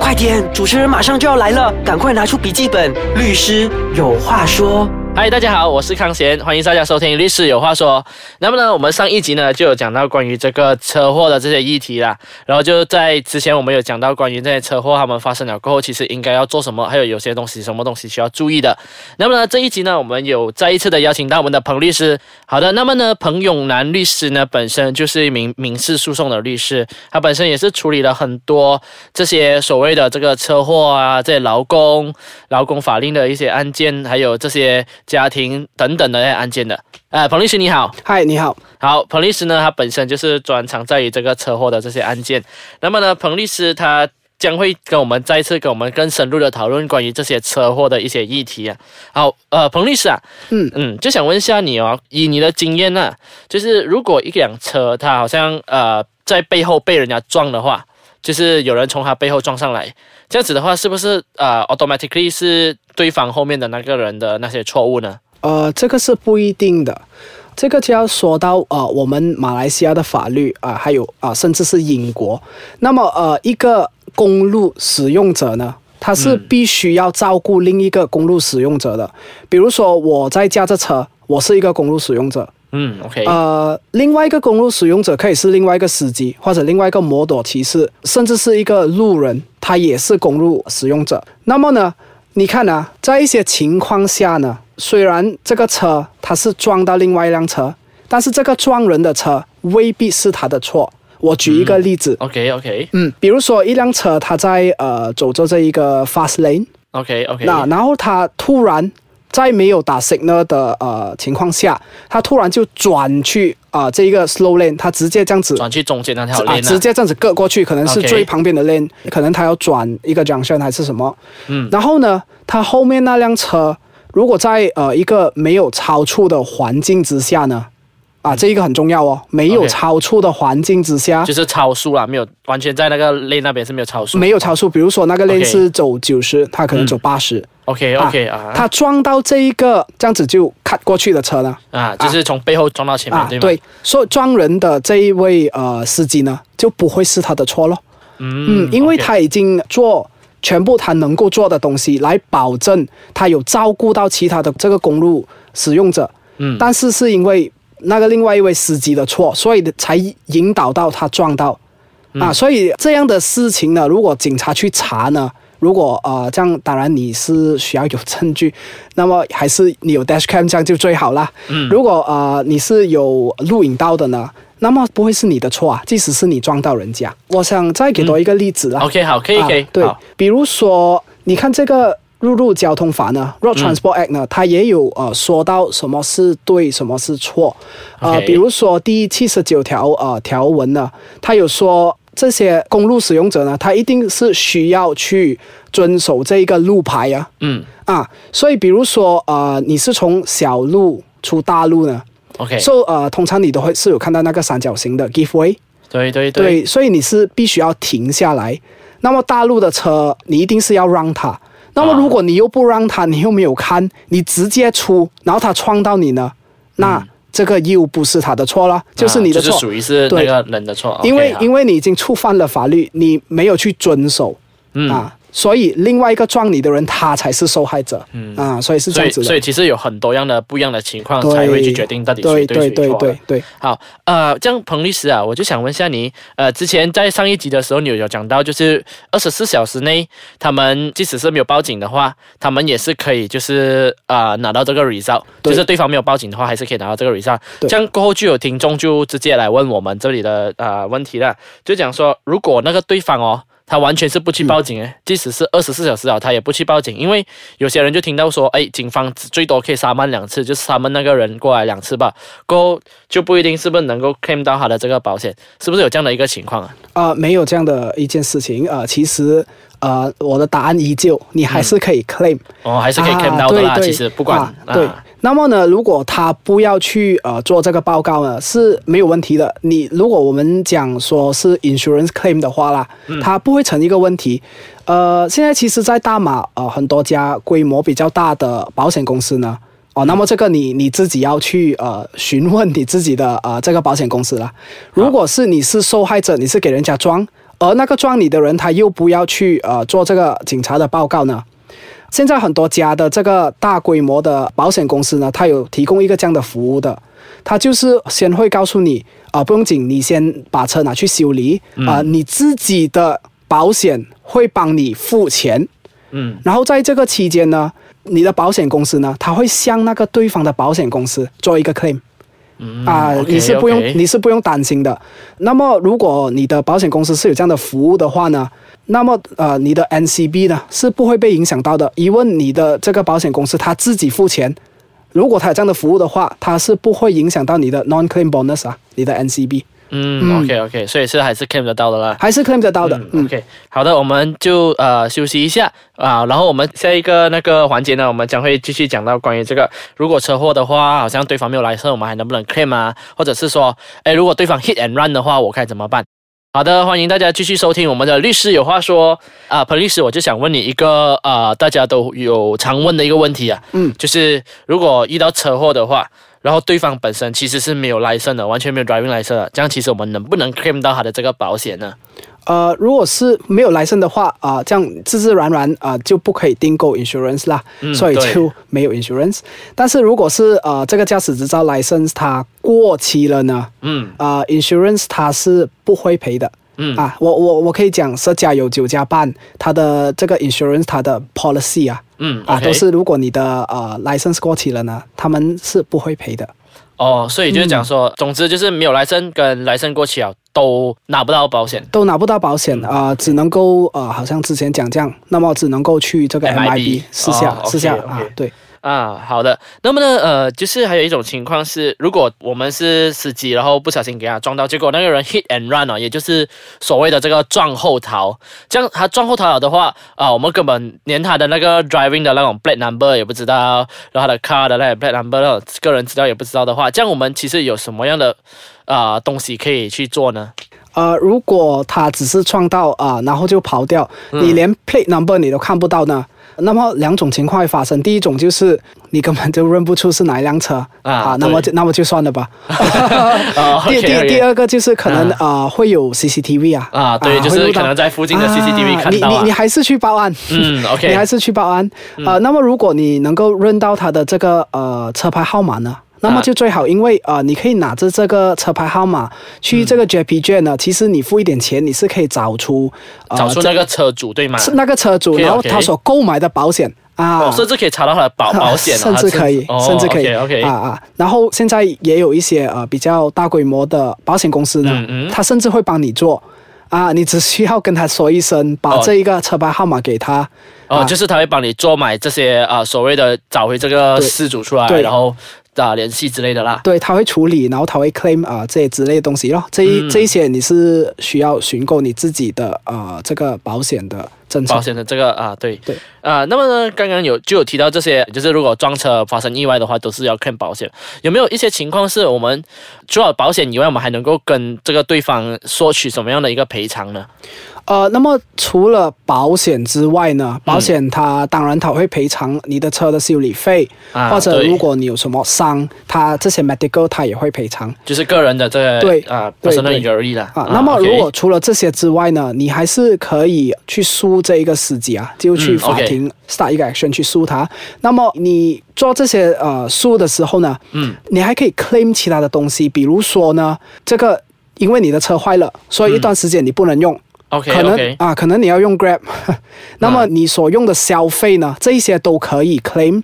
快点，主持人马上就要来了，赶快拿出笔记本。律师有话说。嗨，大家好，我是康贤，欢迎大家收听《律师有话说》。那么呢，我们上一集呢就有讲到关于这个车祸的这些议题啦，然后就在之前我们有讲到关于这些车祸他们发生了过后，其实应该要做什么，还有有些东西什么东西需要注意的。那么呢，这一集呢，我们有再一次的邀请到我们的彭律师。好的，那么呢，彭永南律师呢本身就是一名民事诉讼的律师，他本身也是处理了很多这些所谓的这个车祸啊，这些劳工、劳工法令的一些案件，还有这些。家庭等等的案件的，呃，彭律师你好，嗨，你好，好，彭律师呢，他本身就是专长在于这个车祸的这些案件，那么呢，彭律师他将会跟我们再一次跟我们更深入的讨论关于这些车祸的一些议题啊。好，呃，彭律师啊，嗯嗯，就想问一下你哦，以你的经验呢，就是如果一辆车它好像呃在背后被人家撞的话。就是有人从他背后撞上来，这样子的话，是不是呃，automatically 是对方后面的那个人的那些错误呢？呃，这个是不一定的，这个就要说到呃，我们马来西亚的法律啊，还有啊，甚至是英国。那么呃，一个公路使用者呢，他是必须要照顾另一个公路使用者的。比如说我在驾着车，我是一个公路使用者。嗯，OK。呃，另外一个公路使用者可以是另外一个司机，或者另外一个摩托骑士，甚至是一个路人，他也是公路使用者。那么呢，你看啊，在一些情况下呢，虽然这个车它是撞到另外一辆车，但是这个撞人的车未必是他的错。我举一个例子，OK，OK。嗯，比如说一辆车，它在呃走着这一个 fast lane，OK，OK。那然后它突然。在没有打 signal 的呃情况下，他突然就转去啊这一个 slow lane，他直接这样子转去中间那条 lane，直接这样子割过去，可能是最旁边的 lane，可能他要转一个 junction 还是什么，嗯，然后呢，他后面那辆车如果在呃一个没有超出的环境之下呢？啊，这一个很重要哦，没有超速的环境之下，就是超速了，没有完全在那个 lane 那边是没有超速，没有超速。比如说那个 lane 是走九十，他可能走八十。OK OK 啊，他撞到这一个这样子就开过去的车呢？啊，就是从背后撞到前面，对吗？对，所以撞人的这一位呃司机呢，就不会是他的错咯。嗯，因为他已经做全部他能够做的东西，来保证他有照顾到其他的这个公路使用者。嗯，但是是因为。那个另外一位司机的错，所以才引导到他撞到，啊，所以这样的事情呢，如果警察去查呢，如果呃这样，当然你是需要有证据，那么还是你有 dash cam 这样就最好啦。嗯，如果呃你是有录影到的呢，那么不会是你的错啊，即使是你撞到人家。我想再给多一个例子啦。OK，好，可以，可以。对，比如说，你看这个。入路交通法呢，Road Transport Act 呢，它也有呃说到什么是对，什么是错，呃，比如说第七十九条呃条文呢，它有说这些公路使用者呢，他一定是需要去遵守这一个路牌呀，嗯。啊，所以比如说呃你是从小路出大路呢，OK，所以呃通常你都会是有看到那个三角形的 give way，对对。对，所以你是必须要停下来，那么大路的车你一定是要让它。那么，如果你又不让他，你又没有看，你直接出，然后他撞到你呢？那这个又不是他的错了，就是你的错，属于是那个人的错。因为因为你已经触犯了法律，你没有去遵守啊。所以另外一个撞你的人，他才是受害者。嗯啊，所以是这样子的。所以其实有很多样的不一样的情况，才会去决定到底谁对谁错。对对对对。好，呃，这样彭律师啊，我就想问一下你，呃，之前在上一集的时候，你有有讲到，就是二十四小时内，他们即使是没有报警的话，他们也是可以，就是啊，拿到这个 result，就是对方没有报警的话，还是可以拿到这个 result。这样过后就有听众就直接来问我们这里的啊问题了，就讲说，如果那个对方哦。他完全是不去报警诶，即使是二十四小时啊，他也不去报警，因为有些人就听到说，哎，警方最多可以杀满两次，就是他们那个人过来两次吧，过后就不一定是不是能够 claim 到他的这个保险，是不是有这样的一个情况啊？啊，没有这样的一件事情啊，其实。呃，我的答案依旧，你还是可以 claim，哦，还是可以 claim 到的啦。其实不管对，那么呢，如果他不要去呃做这个报告呢，是没有问题的。你如果我们讲说是 insurance claim 的话啦，它不会成一个问题。呃，现在其实，在大马呃很多家规模比较大的保险公司呢，哦，那么这个你你自己要去呃询问你自己的呃这个保险公司啦。如果是你是受害者，你是给人家装。而那个撞你的人他又不要去呃做这个警察的报告呢？现在很多家的这个大规模的保险公司呢，它有提供一个这样的服务的，它就是先会告诉你啊，不用紧，你先把车拿去修理啊，你自己的保险会帮你付钱，嗯，然后在这个期间呢，你的保险公司呢，他会向那个对方的保险公司做一个 claim。啊，你是不用，你是不用担心的。那么，如果你的保险公司是有这样的服务的话呢，那么呃，你的 NCB 呢是不会被影响到的，因为你的这个保险公司他自己付钱。如果他有这样的服务的话，他是不会影响到你的 non-claim bonus 啊，你的 NCB。嗯，OK OK，所以是还是 claim 得到的啦，还是 claim 得到的。OK，好的，我们就呃休息一下啊，然后我们下一个那个环节呢，我们将会继续讲到关于这个，如果车祸的话，好像对方没有来车，我们还能不能 claim 啊？或者是说，哎，如果对方 hit and run 的话，我该怎么办？好的，欢迎大家继续收听我们的律师有话说啊，彭律师，我就想问你一个呃，大家都有常问的一个问题啊，嗯，就是如果遇到车祸的话。然后对方本身其实是没有 license 的，完全没有 driving license，的这样其实我们能不能 claim 到他的这个保险呢？呃，如果是没有 license 的话，啊，这样自自然然啊就不可以订购 insurance 啦，所以就没有 insurance。但是如果是呃这个驾驶执照 license 它过期了呢？嗯，啊，insurance 它是不会赔的。嗯。啊，我我我可以讲，十家有九家半，它的这个 insurance 它的 policy 啊，嗯啊，都是如果你的呃 license 过期了呢，他们是不会赔的。哦，所以就是讲说，总之就是没有 license 跟 license 过期啊，都拿不到保险，都拿不到保险啊，只能够呃，好像之前讲这样，那么只能够去这个 MIB 试下试下啊，对。啊，好的。那么呢，呃，就是还有一种情况是，如果我们是司机，然后不小心给他撞到，结果那个人 hit and run 啊，也就是所谓的这个撞后逃。这样他撞后逃了的话，啊，我们根本连他的那个 driving 的那种 plate number 也不知道，然后他的 car 的那 plate number 那种个人资料也不知道的话，这样我们其实有什么样的啊东西可以去做呢？呃，如果他只是撞到啊，然后就跑掉，你连 plate number 你都看不到呢？那么两种情况会发生，第一种就是你根本就认不出是哪一辆车啊，那么就那么就算了吧。第第第二个就是可能啊。会有 CCTV 啊啊对，就是可能在附近的 CCTV 看到你你你还是去报案，嗯 OK，你还是去报案。啊。那么如果你能够认到他的这个呃车牌号码呢？那么就最好，因为啊，你可以拿着这个车牌号码去这个 JPG 呢。其实你付一点钱，你是可以找出找出那个车主对吗？是那个车主，然后他所购买的保险啊，甚至可以查到他的保 保险，甚至可以，甚至可以，OK 啊啊。然后现在也有一些呃比较大规模的保险公司呢，他甚至会帮你做啊，你只需要跟他说一声，把这一个车牌号码给他，哦，就是他会帮你做买这些啊所谓的找回这个失主出来，然后。啊，联系之类的啦，对他会处理，然后他会 claim 啊这些之类的东西咯。这一这一些你是需要寻购你自己的啊这个保险的政策。保险的这个啊，对对啊。那么呢，刚刚有就有提到这些，就是如果撞车发生意外的话，都是要 claim 保险。有没有一些情况是我们除了保险以外，我们还能够跟这个对方索取什么样的一个赔偿呢？呃，那么除了保险之外呢？保险它当然它会赔偿你的车的修理费，或者如果你有什么伤，它这些 medical 它也会赔偿，就是个人的这个对啊，不是那个而已了啊。那么如果除了这些之外呢，你还是可以去诉这一个司机啊，就去法庭 start 一个 action 去诉他。那么你做这些呃诉的时候呢，嗯，你还可以 claim 其他的东西，比如说呢，这个因为你的车坏了，所以一段时间你不能用。可能啊，可能你要用 Grab，那么你所用的消费呢，这一些都可以 claim，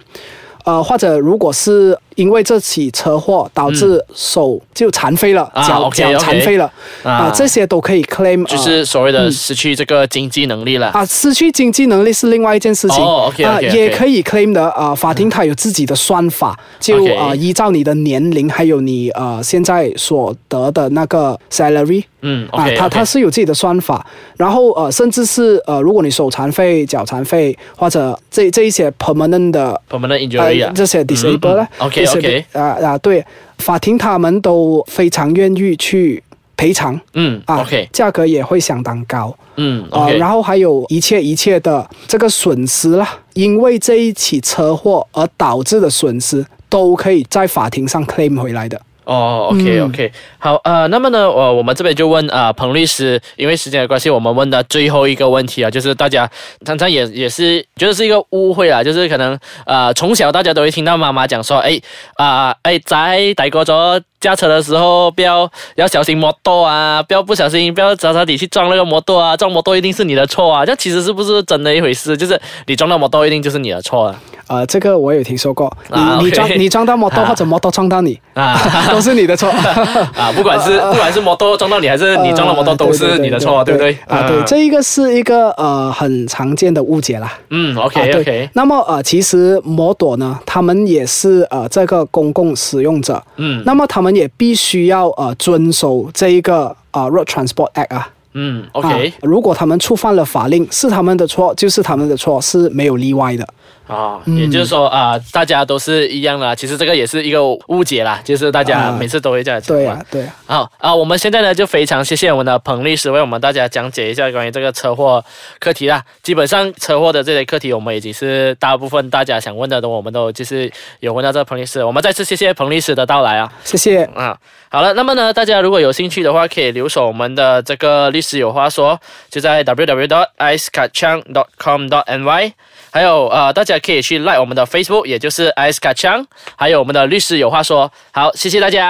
呃，或者如果是。因为这起车祸导致手就残废了，脚脚残废了啊，这些都可以 claim，就是所谓的失去这个经济能力了啊。失去经济能力是另外一件事情啊，也可以 claim 的啊。法庭它有自己的算法，就啊依照你的年龄还有你呃现在所得的那个 salary，嗯啊，它它是有自己的算法。然后呃，甚至是呃，如果你手残废、脚残废或者这这一些 permanent 的 permanent injury 啊，这些 disable 呢，OK。OK 啊啊对，法庭他们都非常愿意去赔偿，嗯啊，OK，价格也会相当高，嗯啊，然后还有一切一切的这个损失啦，因为这一起车祸而导致的损失都可以在法庭上 claim 回来的。哦，OK OK，好，呃，那么呢，我我们这边就问啊，彭律师，因为时间的关系，我们问的最后一个问题啊，就是大家常常也也是觉得是一个误会啊，就是可能呃，从小大家都会听到妈妈讲说，哎啊，哎，在大哥着驾车的时候，不要要小心摩托啊，不要不小心，不要找找底去撞那个摩托啊，撞摩托一定是你的错啊，这其实是不是真的一回事？就是你撞到摩托一定就是你的错啊？呃，这个我有听说过，你你撞你撞到摩托 或者摩托撞到你啊。都是你的错 啊！不管是 不管是摩托撞到你，还是你撞到摩托，都是你的错，对不对？啊，对，这一个是一个呃很常见的误解啦。嗯，OK OK。那么呃，其实摩托呢，他们也是呃这个公共使用者。嗯。那么他们也必须要呃遵守这一个呃 Road Transport Act 啊。嗯，OK。如果他们触犯了法令，是他们的错，就是他们的错，是没有例外的。啊，也就是说啊，大家都是一样的。其实这个也是一个误解啦，就是大家每次都会这样讲。对啊，对啊。好啊，我们现在呢就非常谢谢我们的彭律师为我们大家讲解一下关于这个车祸课题啦。基本上车祸的这些课题，我们已经是大部分大家想问的都，我们都就是有问到这个彭律师。我们再次谢谢彭律师的到来啊，谢谢啊。好了，那么呢，大家如果有兴趣的话，可以留守我们的这个律师有话说，就在 www.icekachang.com.ny。还有呃，大家可以去 like 我们的 Facebook，也就是 ice 卡枪，还有我们的律师有话说。好，谢谢大家。